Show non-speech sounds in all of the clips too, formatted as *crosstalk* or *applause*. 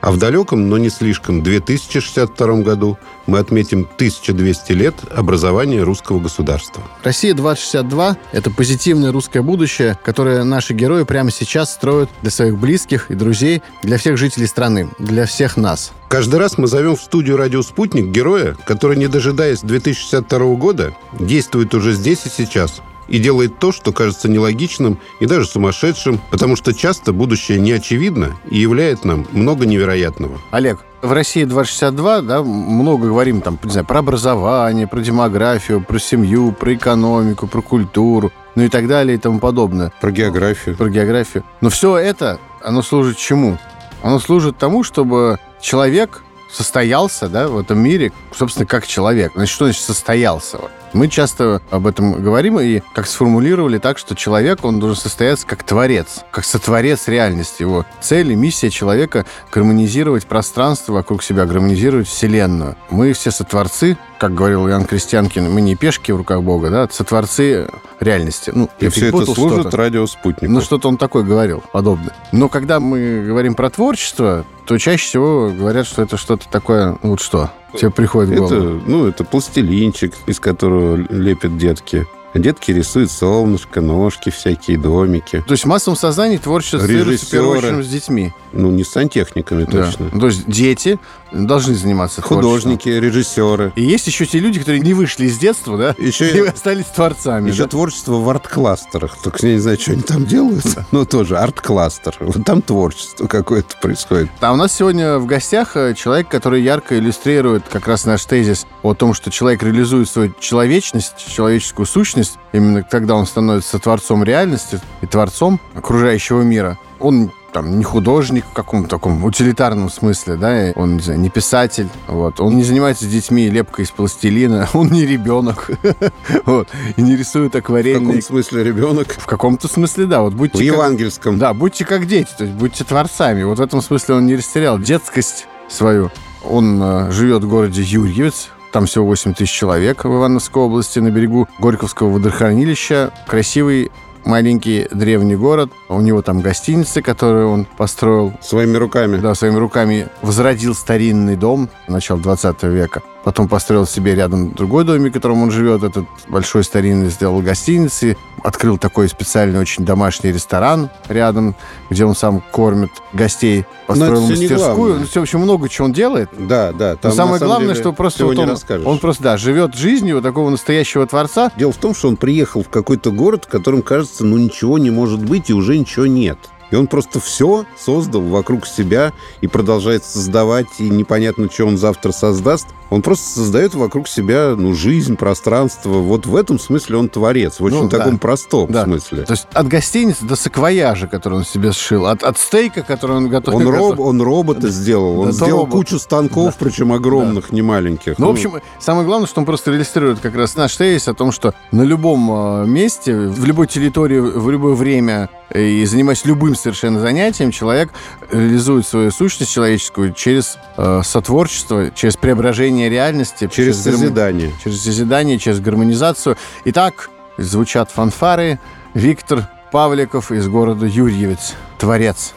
А в далеком, но не слишком, 2062 году мы отметим 1200 лет образования русского государства. «Россия-2062» — это позитивное русское будущее, которое наши герои прямо сейчас строят для своих близких и друзей, для всех жителей страны, для всех нас. Каждый раз мы зовем в студию «Радио Спутник» героя, который, не дожидаясь 2062 года, действует уже здесь и сейчас, и делает то, что кажется нелогичным и даже сумасшедшим, потому что часто будущее не очевидно и являет нам много невероятного. Олег, в России 262, да, много говорим там, не знаю, про образование, про демографию, про семью, про экономику, про культуру, ну и так далее и тому подобное. Про географию. Про географию. Но все это, оно служит чему? Оно служит тому, чтобы человек состоялся, да, в этом мире, собственно, как человек. Значит, что значит состоялся? Мы часто об этом говорим и как сформулировали так, что человек, он должен состояться как творец, как сотворец реальности. Его цель и миссия человека — гармонизировать пространство вокруг себя, гармонизировать Вселенную. Мы все сотворцы, как говорил Иоанн Крестьянкин, мы не пешки в руках Бога, да, сотворцы реальности. Ну, и все это служит радиоспутнику. Ну, что-то он такое говорил, подобное. Но когда мы говорим про творчество, то чаще всего говорят, что это что-то такое, ну, вот что, тебе приходит в голову. Это, ну, это пластилинчик, из которого лепят детки. Детки рисуют солнышко, ножки всякие, домики. То есть в массовом сознании творчество ассоциируется в первую очередь с детьми. Ну, не с сантехниками Да. точно. То есть дети должны заниматься Художники, режиссеры. творчеством. И есть еще те люди, которые не вышли из детства, да, Еще, и остались творцами. еще да? творчество в арт-кластерах. Только я не знаю, что они там делают. Но тоже арт-кластер. Вот там творчество какое-то происходит. А у нас сегодня в гостях э, человек, который ярко иллюстрирует как раз наш тезис о том, что человек реализует свою человечность, человеческую сущность, именно тогда он становится творцом реальности и творцом окружающего мира. Он там не художник в каком-то таком утилитарном смысле, да, и он, не знаю, не писатель, вот, он не занимается с детьми лепкой из пластилина, *laughs* он не ребенок, *laughs* вот, и не рисует В акварельные... каком смысле ребенок? В каком-то смысле, да, вот В будьте как- евангельском. да, будьте как дети, то есть будьте творцами. Вот в этом смысле он не растерял детскость свою. Он э, живет в городе Юрьевец, там всего 8 тысяч человек в Ивановской области, на берегу Горьковского водохранилища. Красивый маленький древний город. У него там гостиницы, которые он построил. Своими руками. Да, своими руками возродил старинный дом начала 20 века. Потом построил себе рядом другой домик, в котором он живет. Этот большой старинный сделал гостиницы. Открыл такой специальный очень домашний ресторан рядом, где он сам кормит гостей. Построил мастерскую. Ну, в общем, много чего он делает. Да, да. Но там, самое на самом главное, деле, что просто вот он, он просто, да, живет жизнью такого настоящего творца. Дело в том, что он приехал в какой-то город, в котором, кажется, ну ничего не может быть и уже ничего нет. И он просто все создал вокруг себя и продолжает создавать, и непонятно, что он завтра создаст. Он просто создает вокруг себя ну, жизнь, пространство. Вот в этом смысле он творец, в очень Ну, да. таком простом Да. смысле. То есть от гостиницы до саквояжа, который он себе сшил, от, от стейка, который он готовил. Он, роб, он робота сделал, он Да, сделал робот. кучу станков, причем огромных, не маленьких. Ну, в общем, самое главное, что он просто иллюстрирует как раз наш тезис о том, что на любом э, месте, в любой территории, в любое время э, и занимаясь любым совершенно занятием, человек реализует свою сущность человеческую через э, сотворчество, через преображение реальности. через гармо- созидание. Через созидание, через гармонизацию. Итак, звучат фанфары. Виктор Павликов из города Юрьевец. Творец.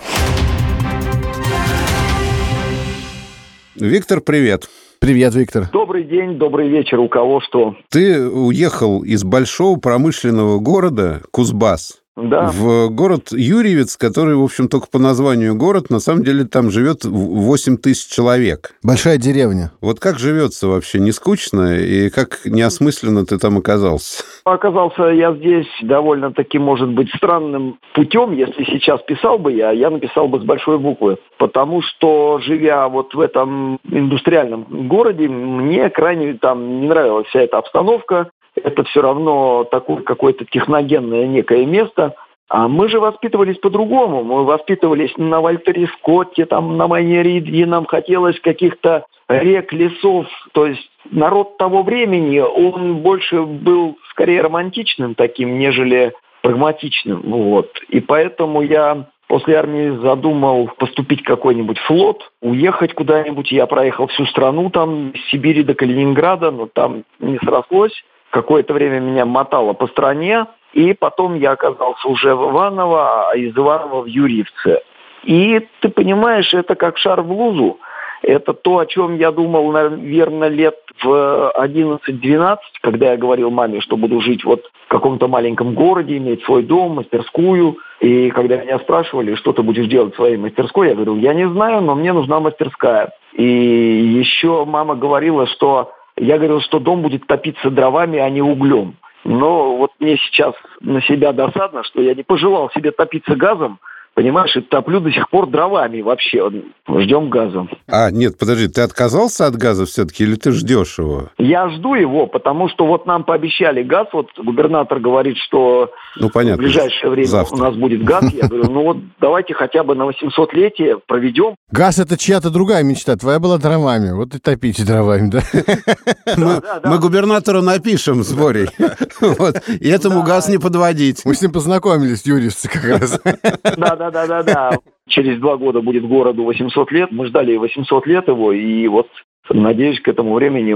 Виктор, привет. Привет, Виктор. Добрый день, добрый вечер. У кого что? Ты уехал из большого промышленного города Кузбасс Да. в город Юрьевец, который, в общем, только по названию город, на самом деле там живет 8 тысяч человек. Большая деревня. Вот как живется вообще? Не скучно? И как неосмысленно ты там оказался? Оказался я здесь довольно-таки, может быть, странным путем. Если сейчас писал бы я, я написал бы с большой буквы. Потому что, живя вот в этом индустриальном городе, мне крайне там не нравилась вся эта обстановка. Это все равно такое какое-то техногенное некое место. А мы же воспитывались по-другому. Мы воспитывались на Вальтере Скотте, там, на Майне Ридге. Нам хотелось каких-то рек, лесов. То есть народ того времени, он больше был скорее романтичным таким, нежели прагматичным. Вот. И поэтому я после армии задумал поступить в какой-нибудь флот, уехать куда-нибудь. Я проехал всю страну, там, с Сибири до Калининграда, но там не срослось. Какое-то время меня мотало по стране, и потом я оказался уже в Иваново, а из Иванова в Юрьевце. И ты понимаешь, это как шар в лузу. Это то, о чем я думал, наверное, лет в 11-12, когда я говорил маме, что буду жить вот в каком-то маленьком городе, иметь свой дом, мастерскую. И когда меня спрашивали, что ты будешь делать в своей мастерской, я говорю, я не знаю, но мне нужна мастерская. И еще мама говорила, что я говорил, что дом будет топиться дровами, а не углем. Но вот мне сейчас на себя досадно, что я не пожелал себе топиться газом, Понимаешь, и топлю до сих пор дровами вообще. Ждем газа. А, нет, подожди, ты отказался от газа все-таки или ты ждешь его? Я жду его, потому что вот нам пообещали газ. Вот губернатор говорит, что ну, понятно, в ближайшее время завтра. у нас будет газ. Я говорю, ну вот давайте хотя бы на 800-летие проведем. Газ – это чья-то другая мечта. Твоя была дровами. Вот и топите дровами, да? Мы губернатору напишем с Борей. *laughs* И этому газ не подводить. Мы с ним познакомились, юристы, как раз. Да, да, да, да, да. Через два года будет городу 800 лет. Мы ждали 800 лет его, и вот Надеюсь, к этому времени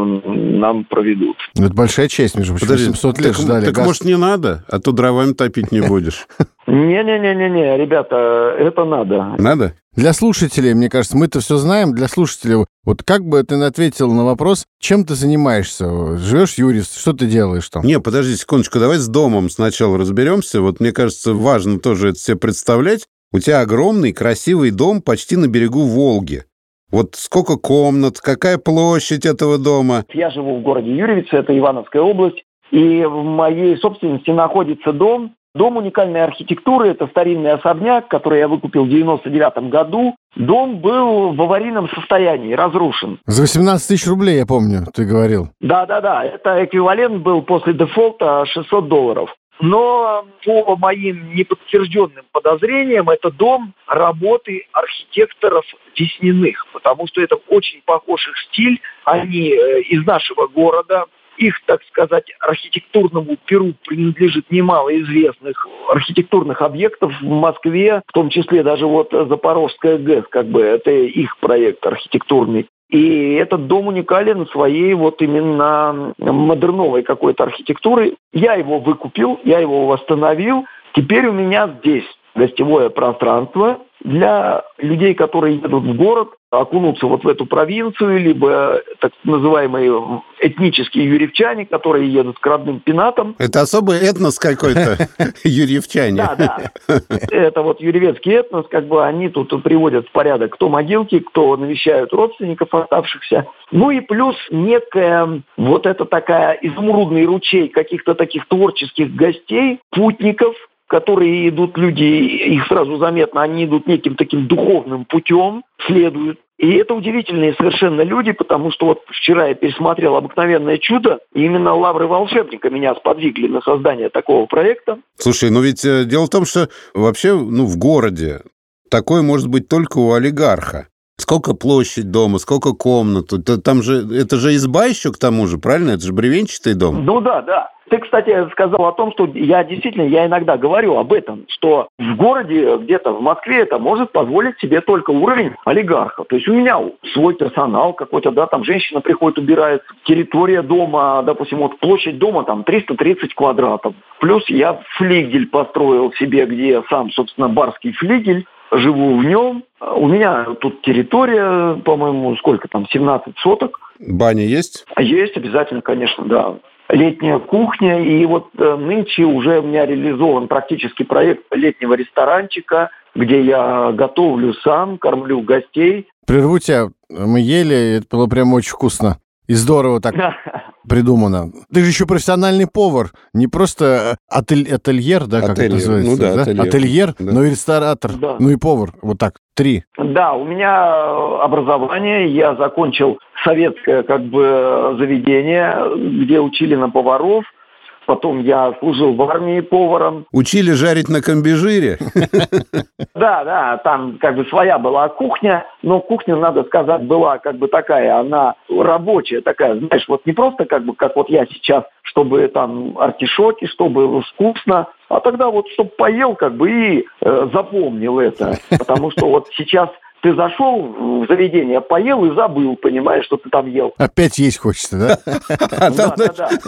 нам проведут. Это большая честь, между прочим. Подожди, 700 лет так, ждали. Так, газ. может, не надо? А то дровами топить не будешь. Не-не-не-не, ребята, это надо. Надо? Для слушателей, мне кажется, мы-то все знаем, для слушателей, вот как бы ты ответил на вопрос, чем ты занимаешься? Живешь юрист, что ты делаешь там? Не, подожди секундочку, давай с домом сначала разберемся. Вот мне кажется, важно тоже это себе представлять. У тебя огромный, красивый дом почти на берегу Волги. Вот сколько комнат, какая площадь этого дома? Я живу в городе Юрьевице, это Ивановская область, и в моей собственности находится дом. Дом уникальной архитектуры, это старинный особняк, который я выкупил в 99 году. Дом был в аварийном состоянии, разрушен. За 18 тысяч рублей, я помню, ты говорил. Да-да-да, это эквивалент был после дефолта 600 долларов. Но по моим неподтвержденным подозрениям, это дом работы архитекторов Весниных, потому что это очень похож их стиль. Они э, из нашего города, их, так сказать, архитектурному перу принадлежит немало известных архитектурных объектов в Москве, в том числе даже вот Запорожская ГЭС, как бы это их проект архитектурный. И этот дом уникален своей вот именно модерновой какой-то архитектурой. Я его выкупил, я его восстановил. Теперь у меня здесь гостевое пространство для людей, которые едут в город, окунуться вот в эту провинцию, либо так называемые этнические юрьевчане, которые едут к родным пенатам. Это особый этнос какой-то, *laughs* юрьевчане. Да, да. Это вот юрьевецкий этнос, как бы они тут приводят в порядок кто могилки, кто навещают родственников оставшихся. Ну и плюс некая вот эта такая изумрудный ручей каких-то таких творческих гостей, путников, которые идут люди, их сразу заметно, они идут неким таким духовным путем, следуют. И это удивительные совершенно люди, потому что вот вчера я пересмотрел «Обыкновенное чудо», и именно лавры волшебника меня сподвигли на создание такого проекта. Слушай, ну ведь э, дело в том, что вообще ну, в городе такое может быть только у олигарха. Сколько площадь дома, сколько комнат? Там же, это же изба еще к тому же, правильно? Это же бревенчатый дом. Ну да, да. Ты, кстати, сказал о том, что я действительно, я иногда говорю об этом, что в городе, где-то в Москве это может позволить себе только уровень олигарха. То есть у меня свой персонал какой-то, да, там женщина приходит, убирает, территория дома, допустим, вот площадь дома там 330 квадратов. Плюс я флигель построил себе, где сам, собственно, барский флигель, живу в нем. У меня тут территория, по-моему, сколько там, 17 соток. Баня есть? Есть, обязательно, конечно, да летняя кухня. И вот э, нынче уже у меня реализован практически проект летнего ресторанчика, где я готовлю сам, кормлю гостей. Прерву тебя. Мы ели, это было прям очень вкусно. И здорово так *laughs* придумано. Ты же еще профессиональный повар, не просто э, атель, ательер, да, как ательер. это называется? Ну да, да? ательер.Ательер, да. но и ресторатор, да. ну и повар. Вот так, три. Да, у меня э, образование, я закончил советское как бы заведение, где учили на поваров. Потом я служил в армии поваром. Учили жарить на комбижире? Да, да, там как бы своя была кухня, но кухня, надо сказать, была как бы такая, она рабочая такая, знаешь, вот не просто как бы, как вот я сейчас, чтобы там артишоки, чтобы вкусно, а тогда вот, чтобы поел как бы и э, запомнил это. Потому что вот сейчас ты зашел в заведение, поел и забыл, понимаешь, что ты там ел. Опять есть хочется, да? *laughs* А там,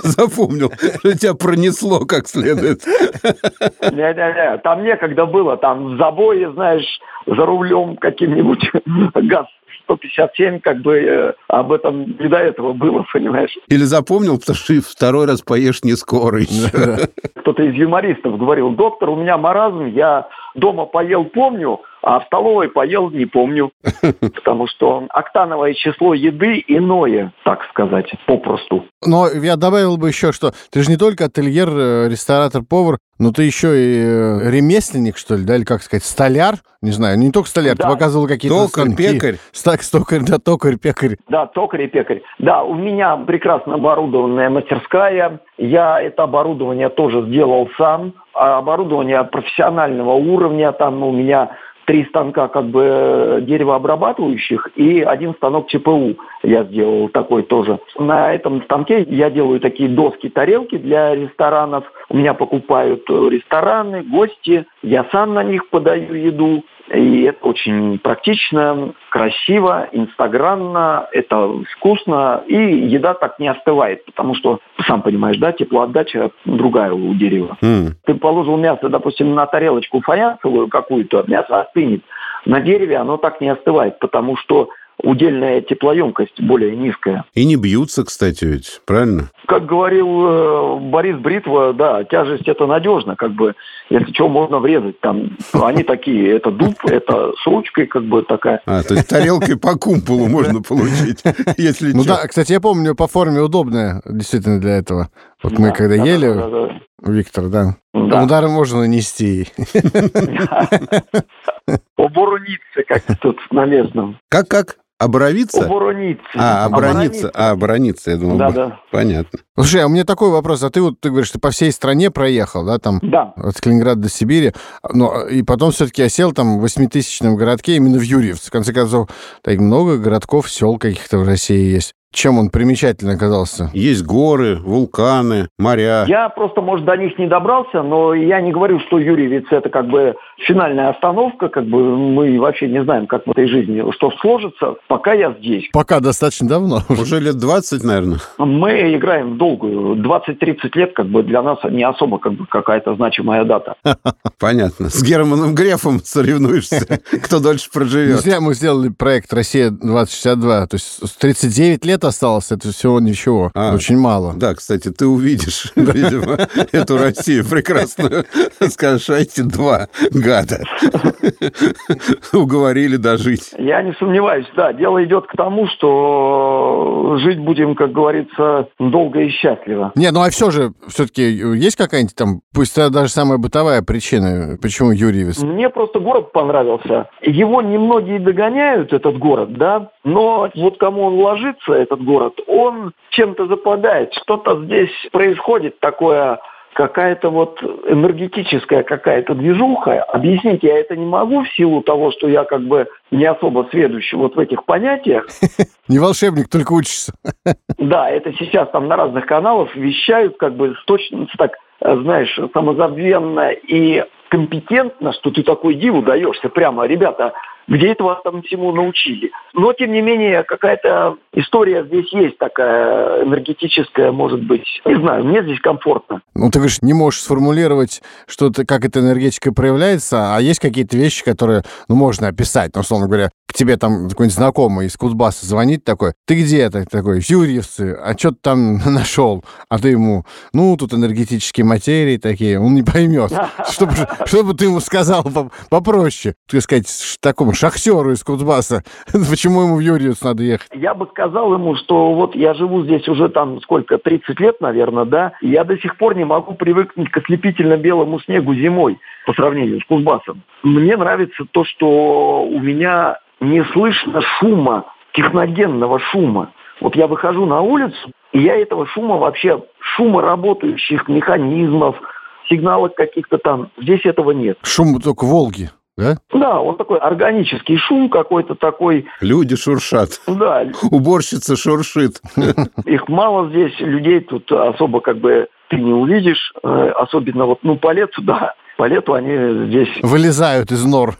запомнил, что тебя пронесло как следует. Не-не-не, там некогда было, там в забое, знаешь, за рулем каким-нибудь *laughs* газ 157, как бы э, об этом не до этого было, понимаешь. Или запомнил, потому что второй раз поешь не скоро еще. *laughs* Кто-то из юмористов говорил, доктор, у меня маразм, я дома поел, помню, а в столовой поел, не помню. *laughs* Потому что октановое число еды иное, так сказать, попросту. Но я добавил бы еще, что ты же не только ательер, э, ресторатор, повар, но ты еще и э, ремесленник, что ли, да, или как сказать, столяр, не знаю, не только столяр, да. ты показывал какие-то Токарь, станки. пекарь. *laughs* Так, стокарь, да, токарь, пекарь. Да, токарь и пекарь. Да, у меня прекрасно оборудованная мастерская, я это оборудование тоже сделал сам, а оборудование профессионального уровня, там у меня три станка как бы э, деревообрабатывающих и один станок ЧПУ я сделал такой тоже. На этом станке я делаю такие доски, тарелки для ресторанов. У меня покупают э, рестораны, гости. Я сам на них подаю еду. И это очень практично, красиво, инстаграмно, это вкусно, и еда так не остывает, потому что, сам понимаешь, да, теплоотдача другая у дерева. Mm. Ты положил мясо, допустим, на тарелочку фаянсовую какую-то, мясо остынет. На дереве оно так не остывает, потому что удельная теплоемкость более низкая. И не бьются, кстати, ведь, правильно? Как говорил э, Борис Бритва, да, тяжесть это надежно, как бы, если что, можно врезать там. Они такие, это дуб, это с ручкой, как бы такая. А, то есть тарелкой по кумполу можно получить, если Ну да, кстати, я помню, по форме удобная, действительно, для этого. Вот мы когда ели, Виктор, да, удары можно нанести. Оборониться, *laughs* как тут на местном. Как-как? Оборовиться? Оборониться. А, оборониться. А, оборониться, я думал. Да, да. Понятно. Слушай, а у меня такой вопрос. А ты вот, ты говоришь, ты по всей стране проехал, да, там? Да. От Калининграда до Сибири. Но, и потом все-таки осел там в восьмитысячном городке, именно в Юрьевце. В конце концов, так много городков, сел каких-то в России есть. Чем он примечательно оказался? Есть горы, вулканы, моря. Я просто, может, до них не добрался, но я не говорю, что Юрьевец это как бы финальная остановка, как бы мы вообще не знаем, как в этой жизни, что сложится, пока я здесь. Пока достаточно давно. *laughs* Уже лет 20, наверное. Мы играем в долгую. 20-30 лет как бы для нас не особо как бы какая-то значимая дата. *laughs* Понятно. С Германом Грефом соревнуешься, *laughs* кто дольше проживет. Мы сделали проект «Россия-2062», то есть 39 лет лет осталось, это всего ничего. А, Очень мало. Да, кстати, ты увидишь, *laughs* видимо, эту Россию прекрасную. Скажешь, а эти два гада *laughs* уговорили дожить. Я не сомневаюсь, да. Дело идет к тому, что жить будем, как говорится, долго и счастливо. Не, ну а все же, все-таки есть какая-нибудь там, пусть даже самая бытовая причина, почему Юрьевец? Мне просто город понравился. Его немногие догоняют, этот город, да, но вот кому он ложится, этот город, он чем-то западает. Что-то здесь происходит такое, какая-то вот энергетическая какая-то движуха. Объяснить я это не могу в силу того, что я как бы не особо сведущий вот в этих понятиях. *laughs* Не волшебник, только учишься. *laughs* Да, это сейчас там на разных каналах вещают как бы точно так, знаешь, самозабвенно и компетентно, что ты такой диву даешься прямо, ребята, где это вас там всему научили. Но, тем не менее, какая-то история здесь есть такая энергетическая, может быть. Не знаю, мне здесь комфортно. Ну, ты говоришь, не можешь сформулировать, что то как эта энергетика проявляется, а есть какие-то вещи, которые, ну, можно описать. Ну, условно говоря, к тебе там какой-нибудь знакомый из Кузбасса звонит такой, ты где ты такой, в Юрьевце, а что ты там *laughs* нашел? А ты ему, ну, тут энергетические материи такие, он не поймет. *laughs* Чтобы, чтобы ты ему сказал попроще, так сказать, такому шахтеру из Кузбасса, *laughs* почему ему в Юрьевец надо ехать? Я бы сказал ему, что вот я живу здесь уже там сколько, 30 лет, наверное, да, и я до сих пор не могу привыкнуть к ослепительно белому снегу зимой по сравнению с Кузбассом. Мне нравится то, что у меня не слышно шума, техногенного шума. Вот я выхожу на улицу, и я этого шума вообще, шума работающих механизмов, сигналов каких-то там, здесь этого нет. Шум только Волги, да? Да, он такой органический шум какой-то такой. Люди шуршат. Да. Уборщица шуршит. Их мало здесь, людей тут особо как бы ты не увидишь, э, особенно вот, ну, по лету, да, по лету они здесь... Вылезают из нор.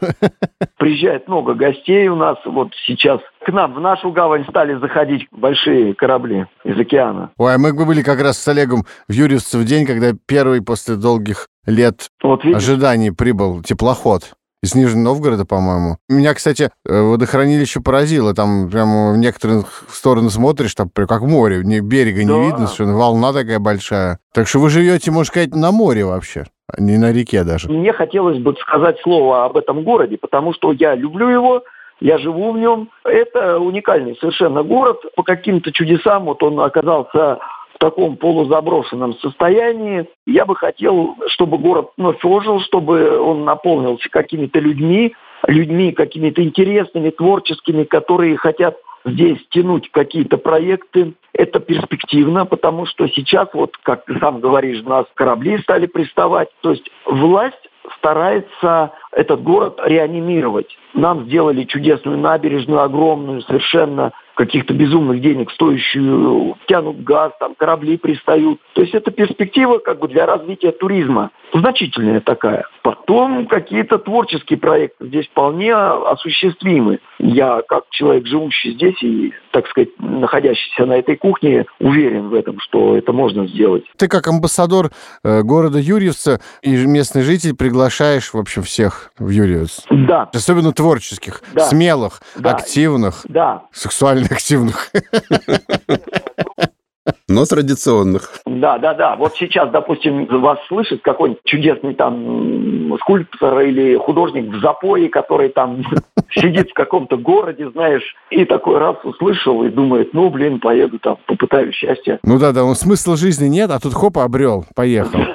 Приезжает много гостей у нас. Вот сейчас к нам в нашу гавань стали заходить большие корабли из океана. Ой, а мы были как раз с Олегом в Юрьевце в день, когда первый после долгих лет вот ожиданий прибыл теплоход из Нижнего Новгорода, по-моему. Меня, кстати, э, водохранилище поразило. Там прямо в некоторых стороны смотришь, там как море, берега да. не видно, что волна такая большая. Так что вы живете, можно сказать, на море вообще. А не на реке даже. Мне хотелось бы сказать слово об этом городе, потому что я люблю его, я живу в нем. Это уникальный совершенно город. По каким-то чудесам вот он оказался таком полузаброшенном состоянии. Я бы хотел, чтобы город вновь ожил, чтобы он наполнился какими-то людьми, людьми какими-то интересными, творческими, которые хотят здесь тянуть какие-то проекты. Это перспективно, потому что сейчас, вот как ты сам говоришь, у нас корабли стали приставать. То есть власть старается этот город реанимировать. Нам сделали чудесную набережную, огромную, совершенно каких-то безумных денег стоящую, тянут газ, там корабли пристают. То есть это перспектива как бы для развития туризма. Значительная такая. Потом какие-то творческие проекты здесь вполне осуществимы. Я, как человек, живущий здесь и, так сказать, находящийся на этой кухне, уверен в этом, что это можно сделать. Ты как амбассадор э, города Юрьевца и местный житель приглашаешь, в общем, всех в Юрьевец. Да. Особенно творческих, да. смелых, да. активных, да. сексуально активных. *laughs* Но традиционных. Да, да, да. Вот сейчас, допустим, вас слышит какой-нибудь чудесный там скульптор или художник в запое, который там *laughs* сидит в каком-то городе, знаешь, и такой раз услышал и думает, ну, блин, поеду там, попытаю счастье. Ну да, да, он смысла жизни нет, а тут хоп, обрел, поехал. *laughs*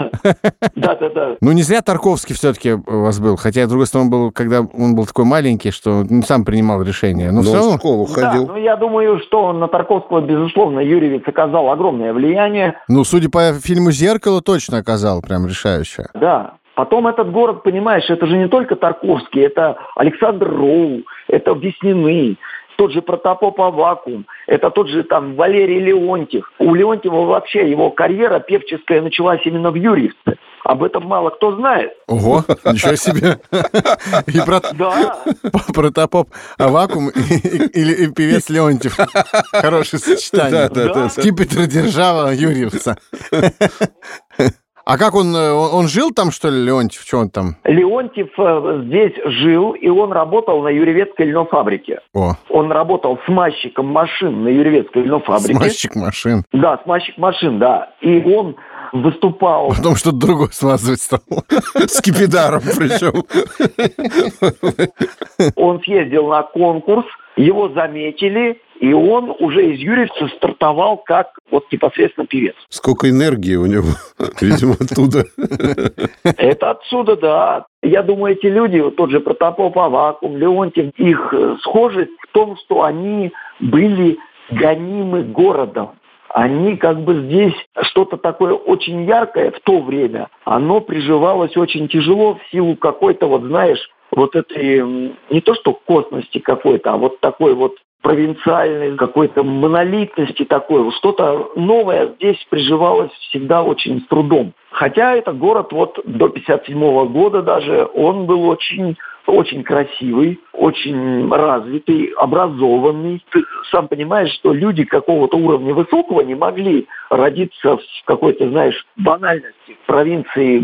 Да, да, да. Ну не зря Тарковский все-таки у вас был, хотя, с другой стороны, был, когда он был такой маленький, что не сам принимал решения. Но, Но все в школу ходил. Да, ну я думаю, что на Тарковского, безусловно, Юрьевич оказал огромное влияние. Ну, судя по фильму «Зеркало», точно оказал прям решающее. Да, Потом этот город, понимаешь, это же не только Тарковский, это Александр Роу, это Веснины, тот же Протопоп Авакум, это тот же там Валерий Леонтьев. У Леонтьева вообще его карьера певческая началась именно в Юрьевце. Об этом мало кто знает. Ого, ничего себе. И про... Да. *laughs* Протопоп Авакум или певец Леонтьев. Хорошее сочетание. Да, да, да. Скипетр держава Юрьевца. А как он, он, он жил там, что ли, Леонтьев? Что он там? Леонтьев э, здесь жил, и он работал на Юрьевецкой льнофабрике. О. Он работал смазчиком машин на Юрьевецкой льнофабрике. Смазчик машин? Да, смазчик машин, да. И он выступал. Потом что-то другое смазывать стал. С кипидаром причем. Он съездил на конкурс, его заметили, и он уже из Юрьевца стартовал как вот непосредственно певец. Сколько энергии у него, видимо, оттуда. Это отсюда, да. Я думаю, эти люди, вот тот же Протопоп Авакум, Леонтьев, их э, схожесть в том, что они были гонимы городом. Они как бы здесь что-то такое очень яркое в то время, оно приживалось очень тяжело в силу какой-то, вот знаешь, вот этой не то что косности какой-то, а вот такой вот провинциальной какой-то монолитности такой. Что-то новое здесь приживалось всегда очень с трудом. Хотя это город вот до 57 года даже, он был очень очень красивый, очень развитый, образованный. Ты сам понимаешь, что люди какого-то уровня высокого не могли родиться в какой-то, знаешь, банальности, в провинции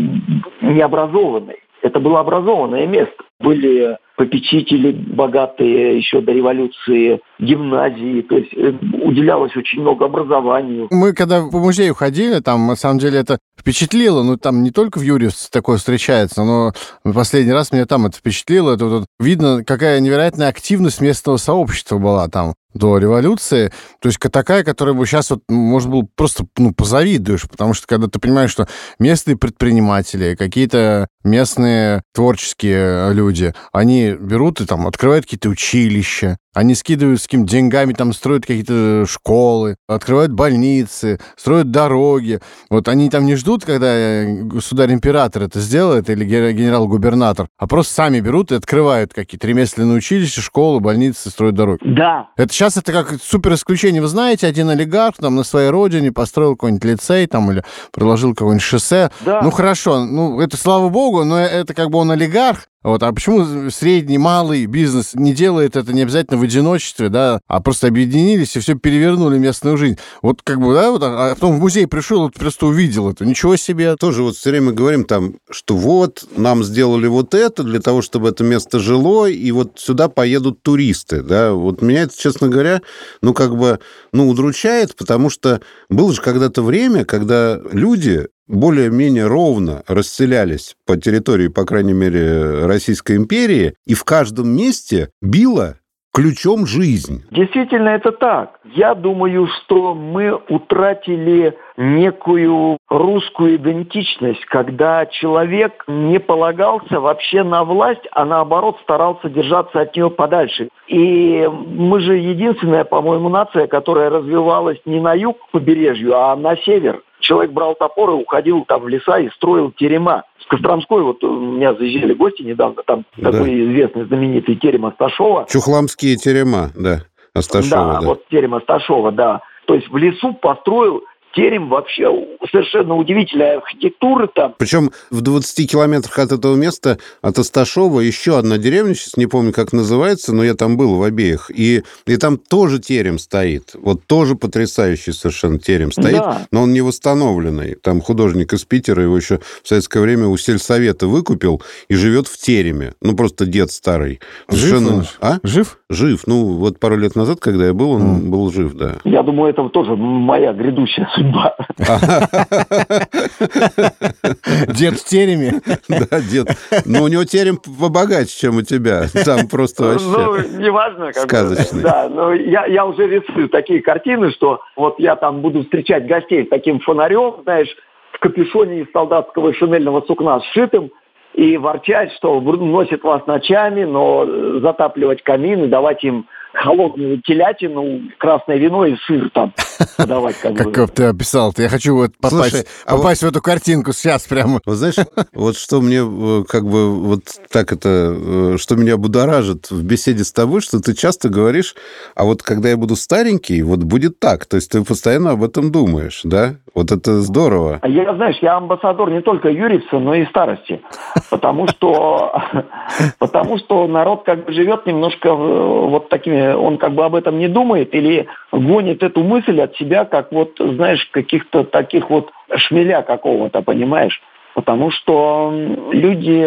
необразованной. Это было образованное место. Были попечители богатые еще до революции, гимназии, то есть э, уделялось очень много образованию. Мы когда по музею ходили, там на самом деле это впечатлило, ну там не только в Юрьевце такое встречается, но последний раз меня там это впечатлило, это вот видно, какая невероятная активность местного сообщества была там до революции. То есть такая, которая бы сейчас, вот, может, был просто ну, позавидуешь, потому что когда ты понимаешь, что местные предприниматели, какие-то местные творческие люди, они берут и там открывают какие-то училища, Они скидывают с какими деньгами, там строят какие-то школы, открывают больницы, строят дороги. Вот они там не ждут, когда э, государь-император это сделает или генерал-губернатор, а просто сами берут и открывают какие-то ремесленные училища, школы, больницы, строят дороги. Да. Это сейчас это как супер исключение. Вы знаете, один олигарх там на своей родине построил какой-нибудь лицей там или проложил какое-нибудь шоссе. Да. Ну хорошо, ну это слава богу, но это как бы он олигарх, вот. А почему средний, малый бизнес не делает это не обязательно в одиночестве, да, а просто объединились и все перевернули местную жизнь? Вот как бы, да, вот, а потом в музей пришел, вот просто увидел это. Ничего себе. Тоже вот все время говорим там, что вот, нам сделали вот это для того, чтобы это место жило, и вот сюда поедут туристы, да. Вот меня это, честно говоря, ну, как бы, ну, удручает, потому что было же когда-то время, когда люди более-менее ровно расселялись по территории, по крайней мере, Российской империи, и в каждом месте било ключом жизнь. Действительно, это так. Я думаю, что мы утратили некую русскую идентичность, когда человек не полагался вообще на власть, а наоборот старался держаться от нее подальше. И мы же единственная, по-моему, нация, которая развивалась не на юг побережью, а на север человек брал топор и уходил там в леса и строил терема. С Костромской, вот у меня заезжали гости недавно, там да. такой известный знаменитый терем Асташова. Чухламские терема, да. Асташова, да, да, вот терем Асташова, да. То есть в лесу построил терем вообще совершенно удивительной архитектуры там. Причем в 20 километрах от этого места, от Асташова, еще одна деревня, сейчас не помню, как называется, но я там был в обеих, и, и там тоже терем стоит. Вот тоже потрясающий совершенно терем стоит, да. но он не восстановленный. Там художник из Питера его еще в советское время у сельсовета выкупил и живет в тереме. Ну, просто дед старый. Совершенно... Жив? А? Жив? Жив. Ну, вот пару лет назад, когда я был, он mm. был жив, да. Я думаю, это тоже моя грядущая судьба. *laughs* Дед в тереме? Да, дед. Но у него терем побогаче, чем у тебя. Там просто вообще Ну, неважно. Сказочный. Да, но я, я уже рисую такие картины, что вот я там буду встречать гостей с таким фонарем, знаешь, в капюшоне из солдатского шинельного сукна сшитым, и ворчать, что носит вас ночами, но затапливать камин и давать им холодную телятину, красное вино и сыр там *laughs* подавать. Как, как ты описал -то. Я хочу вот попасть, Слушай, а попасть вот... в эту картинку сейчас прямо. Вот знаешь, *laughs* вот что мне э, как бы вот так это, э, что меня будоражит в беседе с тобой, что ты часто говоришь, а вот когда я буду старенький, вот будет так. То есть ты постоянно об этом думаешь, да? Вот это здорово. А я, знаешь, я амбассадор не только юрица, но и старости. Потому что, *laughs* потому что народ как бы живет немножко э, вот такими, он как бы об этом не думает или гонит эту мысль от себя, как вот, знаешь, каких-то таких вот шмеля какого-то, понимаешь? Потому что люди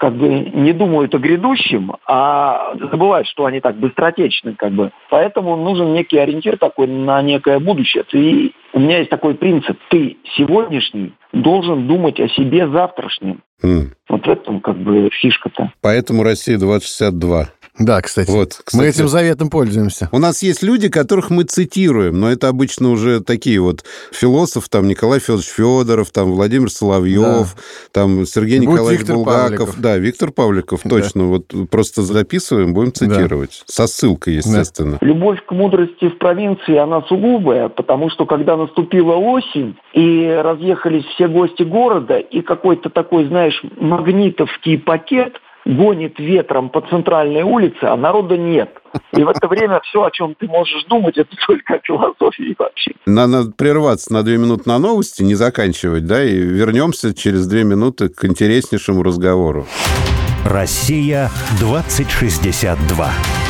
как бы не думают о грядущем, а забывают, что они так быстротечны, как бы. Поэтому нужен некий ориентир такой на некое будущее. И у меня есть такой принцип. Ты сегодняшний должен думать о себе завтрашнем. Mm. Вот в этом как бы фишка-то. Поэтому Россия 2062. Да, кстати. Вот, кстати. Мы этим заветом пользуемся. У нас есть люди, которых мы цитируем, но это обычно уже такие вот философы, там Николай Федорович Федоров, там Владимир Соловьев, да. там Сергей Будет Николаевич Виктор Булгаков. Павликов. Да, Виктор Павликов, точно. Да. Вот просто записываем, будем цитировать. Да. Со ссылкой, естественно. Да. Любовь к мудрости в провинции, она сугубая, потому что когда наступила осень, и разъехались все гости города, и какой-то такой, знаешь, магнитовский пакет – гонит ветром по центральной улице, а народа нет. И в это время все, о чем ты можешь думать, это только о философии вообще. Надо прерваться на две минуты на новости, не заканчивать, да, и вернемся через две минуты к интереснейшему разговору. Россия 2062.